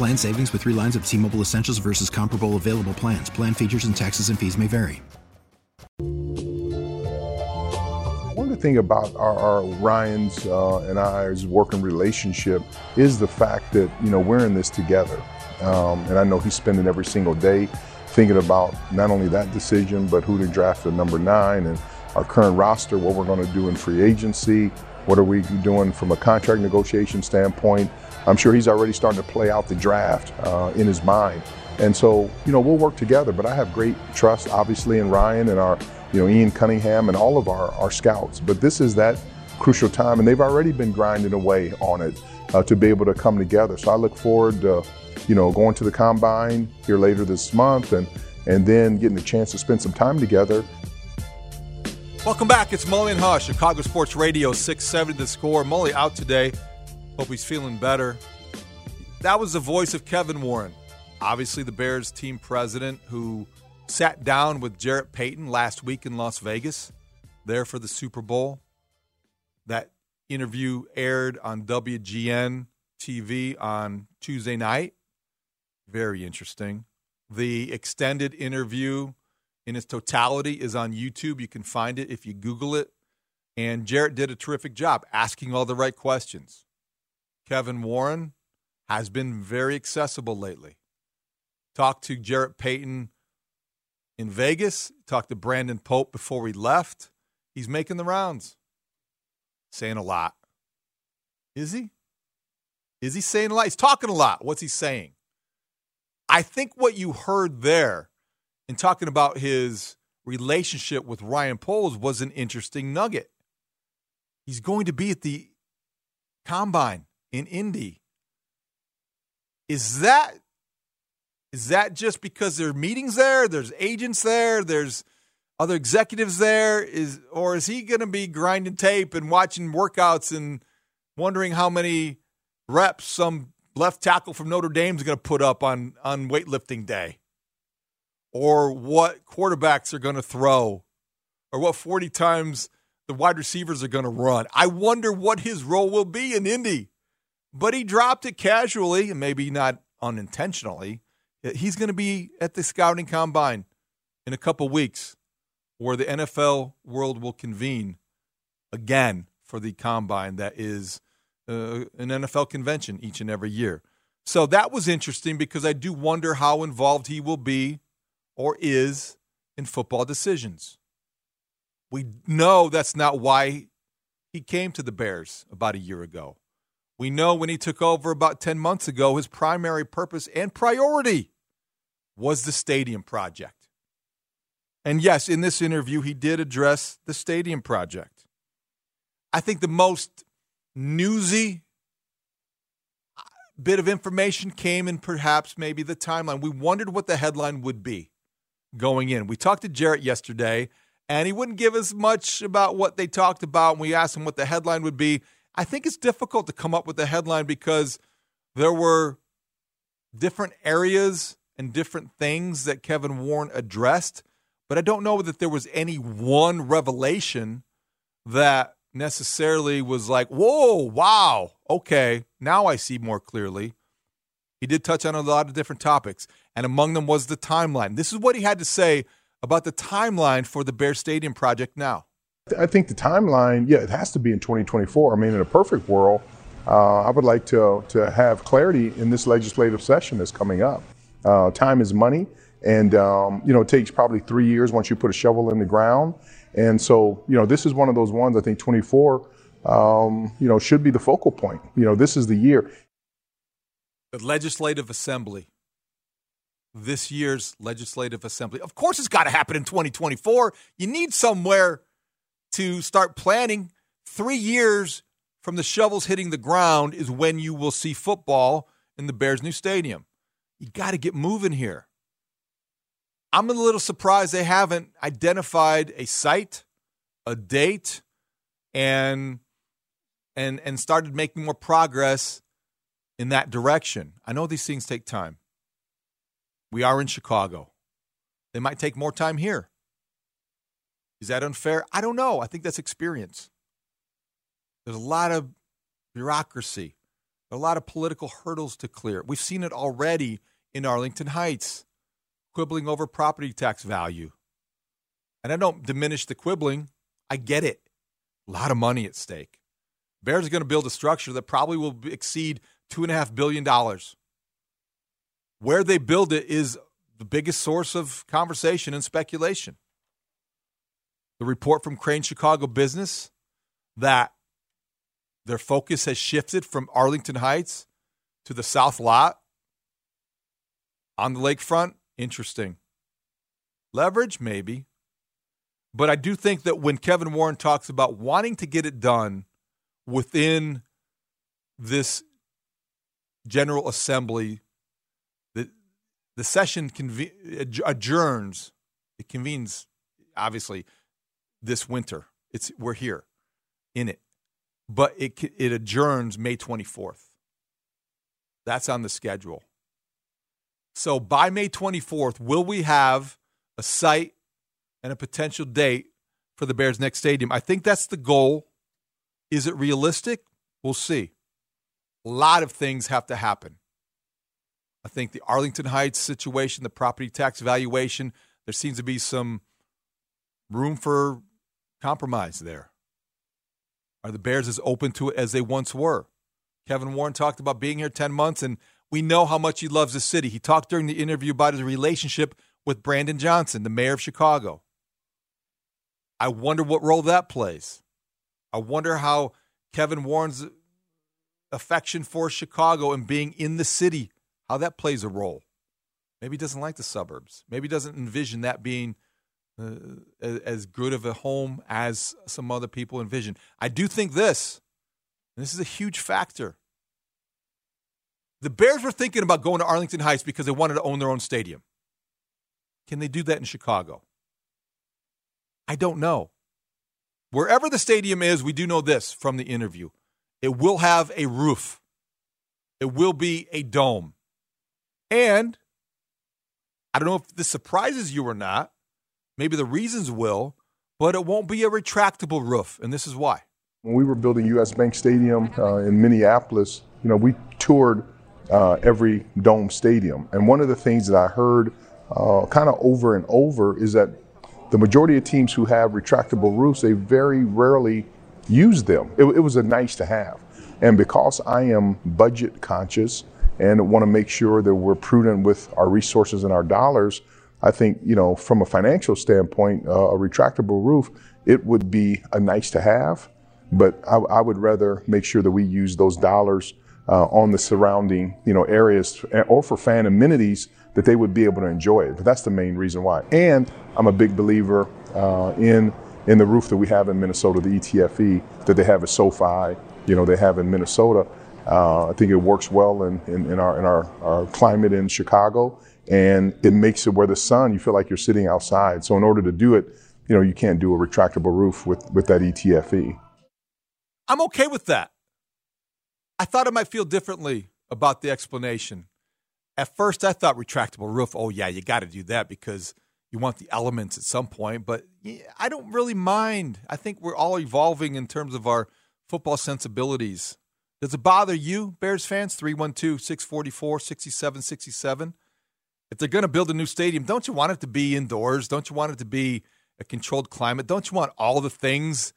Plan savings with three lines of T Mobile Essentials versus comparable available plans. Plan features and taxes and fees may vary. One the things about our, our Ryan's uh, and I's working relationship is the fact that you know we're in this together, um, and I know he's spending every single day thinking about not only that decision but who to draft at number nine and our current roster, what we're going to do in free agency, what are we doing from a contract negotiation standpoint I'm sure he's already starting to play out the draft uh, in his mind. And so, you know, we'll work together, but I have great trust, obviously, in Ryan and our, you know, Ian Cunningham and all of our, our scouts. But this is that crucial time, and they've already been grinding away on it uh, to be able to come together. So I look forward to, you know, going to the combine here later this month and, and then getting the chance to spend some time together. Welcome back. It's Mully and Haugh, Chicago Sports Radio, 670 the score. Mully out today. Hope he's feeling better. That was the voice of Kevin Warren, obviously the Bears team president who sat down with Jarrett Payton last week in Las Vegas, there for the Super Bowl. That interview aired on WGN TV on Tuesday night. Very interesting. The extended interview in its totality is on YouTube. You can find it if you Google it. And Jarrett did a terrific job asking all the right questions. Kevin Warren has been very accessible lately. Talked to Jarrett Payton in Vegas, talked to Brandon Pope before we left. He's making the rounds, saying a lot. Is he? Is he saying a lot? He's talking a lot. What's he saying? I think what you heard there in talking about his relationship with Ryan Poles was an interesting nugget. He's going to be at the combine in Indy. Is that is that just because there are meetings there? There's agents there. There's other executives there. Is or is he going to be grinding tape and watching workouts and wondering how many reps some left tackle from Notre Dame is going to put up on on weightlifting day, or what quarterbacks are going to throw, or what forty times the wide receivers are going to run? I wonder what his role will be in Indy but he dropped it casually and maybe not unintentionally. He's going to be at the scouting combine in a couple weeks where the NFL world will convene again for the combine that is uh, an NFL convention each and every year. So that was interesting because I do wonder how involved he will be or is in football decisions. We know that's not why he came to the Bears about a year ago. We know when he took over about 10 months ago, his primary purpose and priority was the stadium project. And yes, in this interview, he did address the stadium project. I think the most newsy uh, bit of information came in perhaps maybe the timeline. We wondered what the headline would be going in. We talked to Jarrett yesterday, and he wouldn't give us much about what they talked about. And we asked him what the headline would be. I think it's difficult to come up with a headline because there were different areas and different things that Kevin Warren addressed, but I don't know that there was any one revelation that necessarily was like, whoa, wow, okay, now I see more clearly. He did touch on a lot of different topics, and among them was the timeline. This is what he had to say about the timeline for the Bear Stadium project now. I think the timeline, yeah, it has to be in 2024. I mean, in a perfect world, uh, I would like to, to have clarity in this legislative session that's coming up. Uh, time is money, and um, you know it takes probably three years once you put a shovel in the ground. And so, you know, this is one of those ones. I think 24, um, you know, should be the focal point. You know, this is the year. The Legislative Assembly, this year's Legislative Assembly. Of course, it's got to happen in 2024. You need somewhere to start planning. Three years from the shovels hitting the ground is when you will see football in the Bears' new stadium. You got to get moving here. I'm a little surprised they haven't identified a site, a date, and and and started making more progress in that direction. I know these things take time. We are in Chicago. They might take more time here. Is that unfair? I don't know. I think that's experience. There's a lot of bureaucracy, a lot of political hurdles to clear. We've seen it already in Arlington Heights, quibbling over property tax value. And I don't diminish the quibbling. I get it. A lot of money at stake. Bears are going to build a structure that probably will exceed $2.5 billion. Where they build it is the biggest source of conversation and speculation. The report from Crain's Chicago Business that their focus has shifted from Arlington Heights to the South Lot on the lakefront. Interesting. Leverage, maybe. But I do think that when Kevin Warren talks about wanting to get it done within this General Assembly, the, the session conve- adjourns. It convenes, obviously, this winter. It's we're here in it, but it it adjourns May 24th. That's on the schedule. So by May 24th, will we have a site and a potential date for the Bears' next stadium? I think that's the goal. Is it realistic? We'll see. A lot of things have to happen. I think the Arlington Heights situation, the property tax valuation, there seems to be some room for compromise there. Are the Bears as open to it as they once were? Kevin Warren talked about being here 10 months, and we know how much he loves the city. He talked during the interview about his relationship with Brandon Johnson, the mayor of Chicago. I wonder what role that plays. I wonder how Kevin Warren's affection for Chicago and being in the city, how that plays a role. Maybe he doesn't like the suburbs. Maybe he doesn't envision that being – uh, as good of a home as some other people envision. I do think this, this is a huge factor. The Bears were thinking about going to Arlington Heights because they wanted to own their own stadium. Can they do that in Chicago? I don't know. Wherever the stadium is, we do know this from the interview it will have a roof, it will be a dome. And I don't know if this surprises you or not. Maybe the reasons will, but it won't be a retractable roof, and this is why. When we were building U.S. Bank Stadium uh, in Minneapolis, you know, we toured uh, every dome stadium, and one of the things that I heard uh, kind of over and over is that the majority of teams who have retractable roofs, they very rarely use them. It, it was a nice to have, and because I am budget conscious and want to make sure that we're prudent with our resources and our dollars. I think, you know, from a financial standpoint, uh, a retractable roof, it would be a nice to have, but I, I would rather make sure that we use those dollars uh, on the surrounding, you know, areas or for fan amenities that they would be able to enjoy it. But that's the main reason why. And I'm a big believer uh, in in the roof that we have in Minnesota, the ETFE, that they have at SoFi, you know, they have in Minnesota. Uh, I think it works well in, in, in, our, in our, our climate in Chicago and it makes it where the sun, you feel like you're sitting outside. So in order to do it, you know, you can't do a retractable roof with, with that ETFE. I'm okay with that. I thought I might feel differently about the explanation. At first, I thought retractable roof, oh, yeah, you got to do that because you want the elements at some point. But I don't really mind. I think we're all evolving in terms of our football sensibilities. Does it bother you, Bears fans? 312 644 6767 if they're going to build a new stadium, don't you want it to be indoors? Don't you want it to be a controlled climate? Don't you want all the things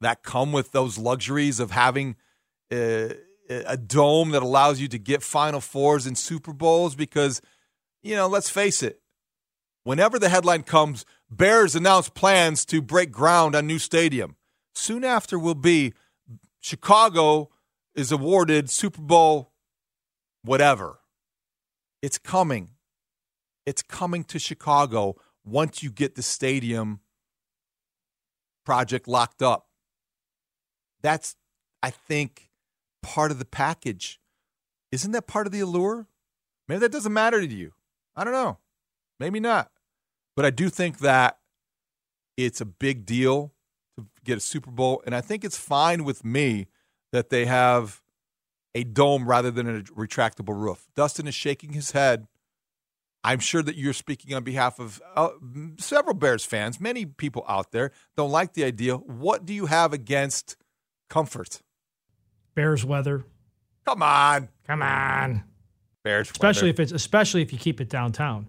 that come with those luxuries of having uh, a dome that allows you to get Final Fours and Super Bowls because, you know, let's face it, whenever the headline comes, Bears announce plans to break ground on new stadium. Soon after will be Chicago is awarded Super Bowl whatever. It's coming. It's coming to Chicago once you get the stadium project locked up. That's, I think, part of the package. Isn't that part of the allure? Maybe that doesn't matter to you. I don't know. Maybe not. But I do think that it's a big deal to get a Super Bowl. And I think it's fine with me that they have a dome rather than a retractable roof. Dustin is shaking his head. I'm sure that you're speaking on behalf of uh, several Bears fans. Many people out there don't like the idea. What do you have against comfort? Bears weather. Come on. Come on. Bears especially weather. if it's especially if you keep it downtown.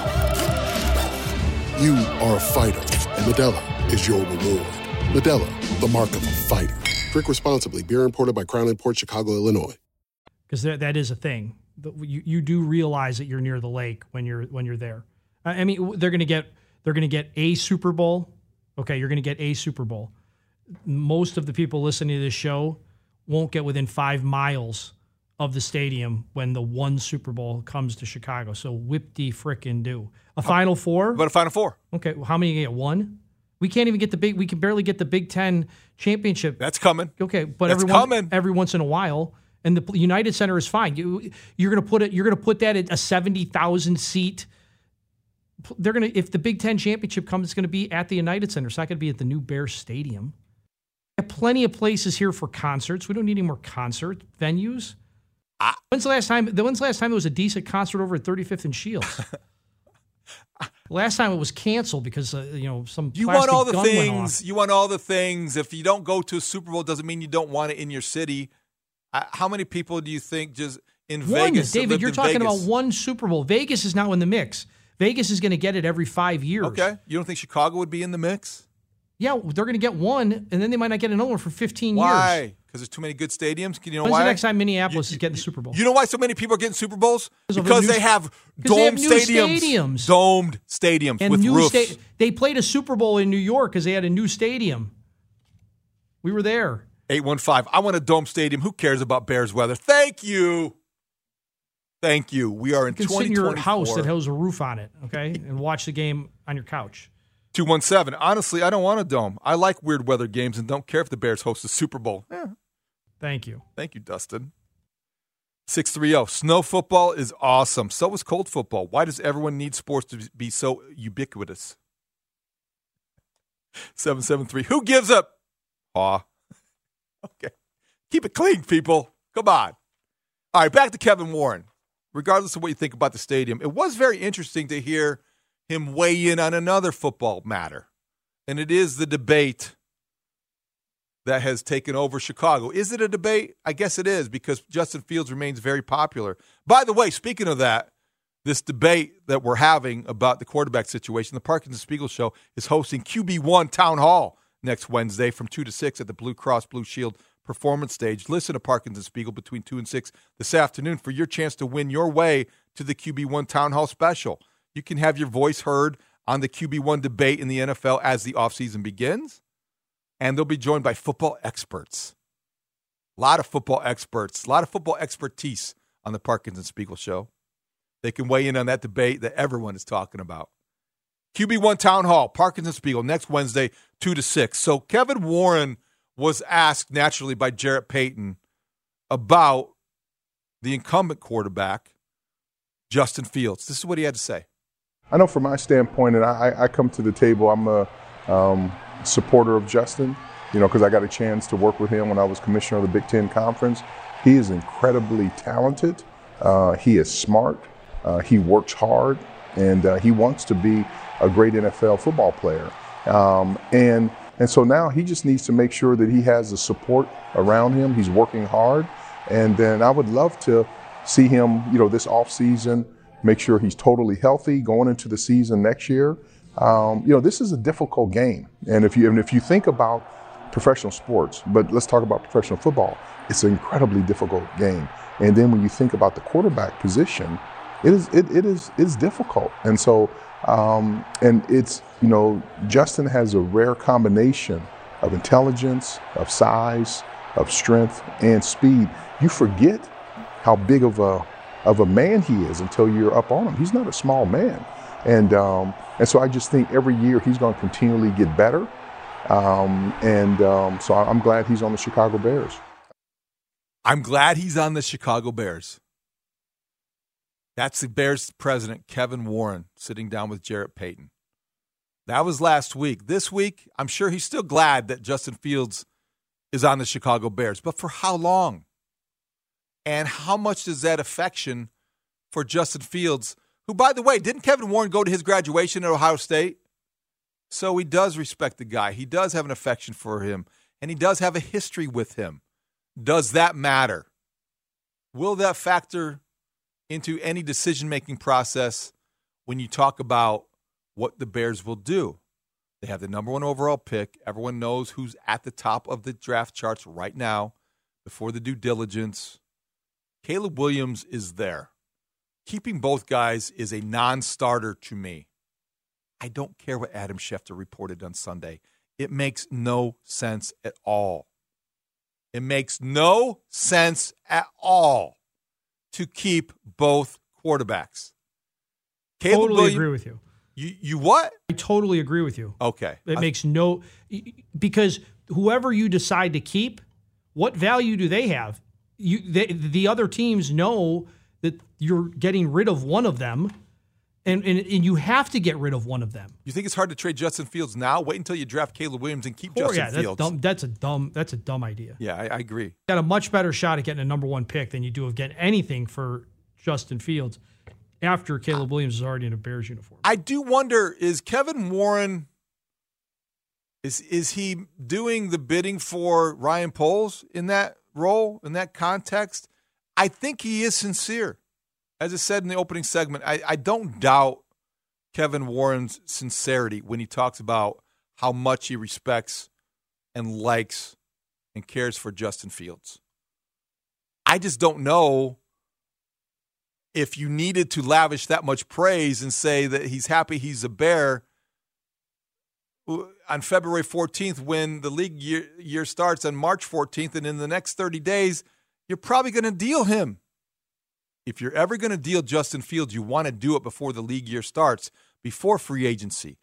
You are a fighter, and Modelo is your reward. Modelo, the mark of a fighter. Drink responsibly. Beer imported by Crown Port Chicago, Illinois. Because that is a thing. You you do realize that you're near the lake when you're when you're there. I mean, they're going to get they're going to get a Super Bowl. Okay, you're going to get a Super Bowl. Most of the people listening to this show won't get within five miles of the stadium when the one Super Bowl comes to Chicago. So whip de frickin' do a Final Four. What a Final Four? Okay, how many you get? One. We can't even get the big. We can barely get the Big Ten championship. That's coming. Okay, but That's every, coming. every once in a while, and the United Center is fine. You you're gonna put it. You're gonna put that at a seventy thousand seat. They're gonna if the Big Ten championship comes, it's gonna be at the United Center. It's not gonna be at the new Bears Stadium. We have plenty of places here for concerts. We don't need any more concert venues. When's the last time? When's the last time there was a decent concert over at 35th and Shields? last time it was canceled because uh, you know some. You want all the things. You want all the things. If you don't go to a Super Bowl, doesn't mean you don't want it in your city. Uh, how many people do you think just in One, Vegas? David, you're talking Vegas? about one Super Bowl. Vegas is now in the mix. Vegas is going to get it every five years. Okay, you don't think Chicago would be in the mix? Yeah, they're going to get one, and then they might not get another one for 15 years. Why? Because there's too many good stadiums. You know When's why? the next time Minneapolis is getting the Super Bowl? You know why so many people are getting Super Bowls? Because of Because the new- they have 'cause they have domed stadiums. stadiums. Domed stadiums and with roofs. sta- they played a Super Bowl in New York because they had a new stadium. We were there. 815. I want a dome stadium. Who cares about Bears weather? Thank you. Thank you. We are in You can sit in your house that has a roof on it, okay, and watch the game on your couch. 217. Honestly, I don't want a dome. I like weird weather games and don't care if the Bears host a Super Bowl. Yeah. Thank you. Thank you, Dustin. 630. Snow football is awesome. So is cold football. Why does everyone need sports to be so ubiquitous? 773. Who gives up? Aw. Okay. Keep it clean, people. Come on. All right, back to Kevin Warren. Regardless of what you think about the stadium, it was very interesting to hear him weigh in on another football matter. And it is the debate that has taken over Chicago. Is it a debate? I guess it is because Justin Fields remains very popular. By the way, speaking of that, this debate that we're having about the quarterback situation, the Parkins and Spiegel Show is hosting QB1 Town Hall next Wednesday from 2 to 6 at the Blue Cross Blue Shield Performance Stage. Listen to Parkins and Spiegel between 2 and 6 this afternoon for your chance to win your way to the QB1 Town Hall special. You can have your voice heard on the QB1 debate in the NFL as the offseason begins, and they'll be joined by football experts. A lot of football experts, a lot of football expertise on the Parkins and Spiegel Show. They can weigh in on that debate that everyone is talking about. QB1 Town Hall, Parkins and Spiegel, next Wednesday, 2 to 6. So Kevin Warren was asked naturally by Jarrett Payton about the incumbent quarterback, Justin Fields. This is what he had to say. I know from my standpoint, and I, I come to the table, I'm a um, supporter of Justin, you know, because I got a chance to work with him when I was commissioner of the Big Ten Conference. He is incredibly talented. Uh, he is smart. Uh, he works hard, and uh, he wants to be a great NFL football player. Um, and and so now he just needs to make sure that he has the support around him. He's working hard, and then I would love to see him, you know, this off season, make sure he's totally healthy going into the season next year. Um, you know, this is a difficult game, and if you and if you think about professional sports, but let's talk about professional football, it's an incredibly difficult game. And then when you think about the quarterback position, it is it, it is it's difficult. And so um, and it's you know Justin has a rare combination of intelligence, of size, of strength, and speed. You forget how big of a of a man he is until you're up on him. He's not a small man, and um, and so I just think every year he's going to continually get better. Um, and um, so I'm glad he's on the Chicago Bears. I'm glad he's on the Chicago Bears. That's the Bears president, Kevin Warren, sitting down with Jarrett Payton. That was last week. This week, I'm sure he's still glad that Justin Fields is on the Chicago Bears. But for how long? And how much does that affection for Justin Fields, who, by the way, didn't Kevin Warren go to his graduation at Ohio State? So he does respect the guy. He does have an affection for him, and he does have a history with him. Does that matter? Will that factor into any decision making process when you talk about what the Bears will do. They have the number one overall pick. Everyone knows who's at the top of the draft charts right now before the due diligence. Caleb Williams is there. Keeping both guys is a non starter to me. I don't care what Adam Schefter reported on Sunday. It makes no sense at all. It makes no sense at all to keep both quarterbacks. Caleb totally Williams, agree with you. You you what? I totally agree with you. Okay. It I, makes no because whoever you decide to keep, what value do they have? You they, the other teams know that you're getting rid of one of them and, and, and you have to get rid of one of them. You think it's hard to trade Justin Fields now? Wait until you draft Caleb Williams and keep oh, Justin yeah, that's Fields. Dumb, that's a dumb. That's a dumb idea. Yeah, I, I agree. Got a much better shot at getting a number one pick than you do of getting anything for Justin Fields after Caleb Williams is already in a Bears uniform. I do wonder: is Kevin Warren is is he doing the bidding for Ryan Poles in that role in that context? I think he is sincere as I said in the opening segment, I, I don't doubt Kevin Warren's sincerity when he talks about how much he respects and likes and cares for Justin Fields. I just don't know if you needed to lavish that much praise and say that he's happy he's a bear on February 14th when the league year, year starts on March 14th and in the next 30 days you're probably going to deal him if you're ever going to deal Justin Fields, you want to do it before the league year starts, before free agency,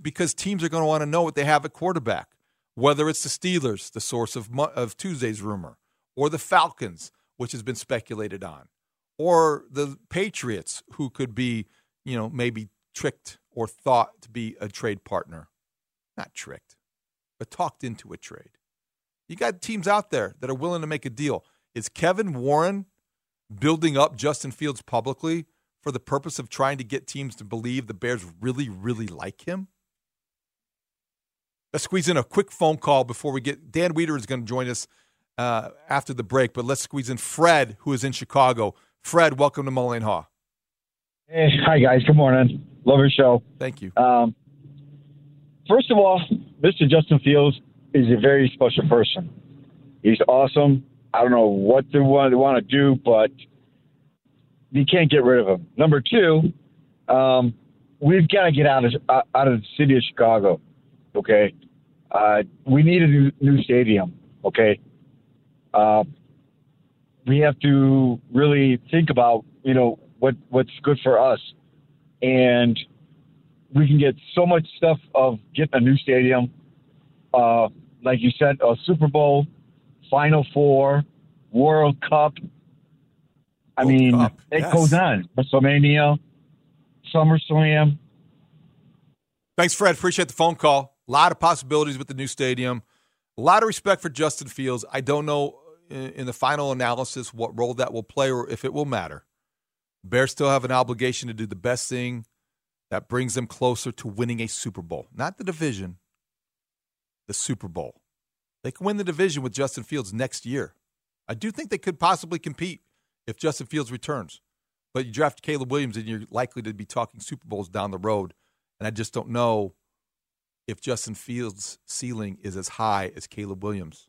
because teams are going to want to know what they have at quarterback. Whether it's the Steelers, the source of, of Tuesday's rumor, or the Falcons, which has been speculated on, or the Patriots, who could be, you know, maybe tricked or thought to be a trade partner. Not tricked, but talked into a trade. You got teams out there that are willing to make a deal. Is Kevin Warren building up Justin Fields publicly for the purpose of trying to get teams to believe the Bears really, really like him? Let's squeeze in a quick phone call before we get. Dan Wiederer is going to join us uh, after the break, but let's squeeze in Fred, who is in Chicago. Fred, welcome to Mully and Haugh. Hey, hi guys. Good morning. Love your show. Thank you. Um, first of all, Mr. Justin Fields is a very special person. He's awesome. I don't know what they want, they want to do, but you can't get rid of him. Number two, um, we've got to get out of out of the city of Chicago. Okay, uh, we need a new, new stadium. Okay, uh, we have to really think about you know what what's good for us, and we can get so much stuff of getting a new stadium. Uh, like you said, a Super Bowl, Final Four, World Cup. I World mean, Cup, it yes. goes on. WrestleMania, SummerSlam. Thanks, Fred. Appreciate the phone call. A lot of possibilities with the new stadium. A lot of respect for Justin Fields. I don't know in, in the final analysis what role that will play or if it will matter. Bears still have an obligation to do the best thing that brings them closer to winning a Super Bowl, not the division, the Super Bowl. They can win the division with Justin Fields next year. I do think they could possibly compete if Justin Fields returns. But you draft Caleb Williams and you're likely to be talking Super Bowls down the road. And I just don't know if Justin Fields' ceiling is as high as Caleb Williams.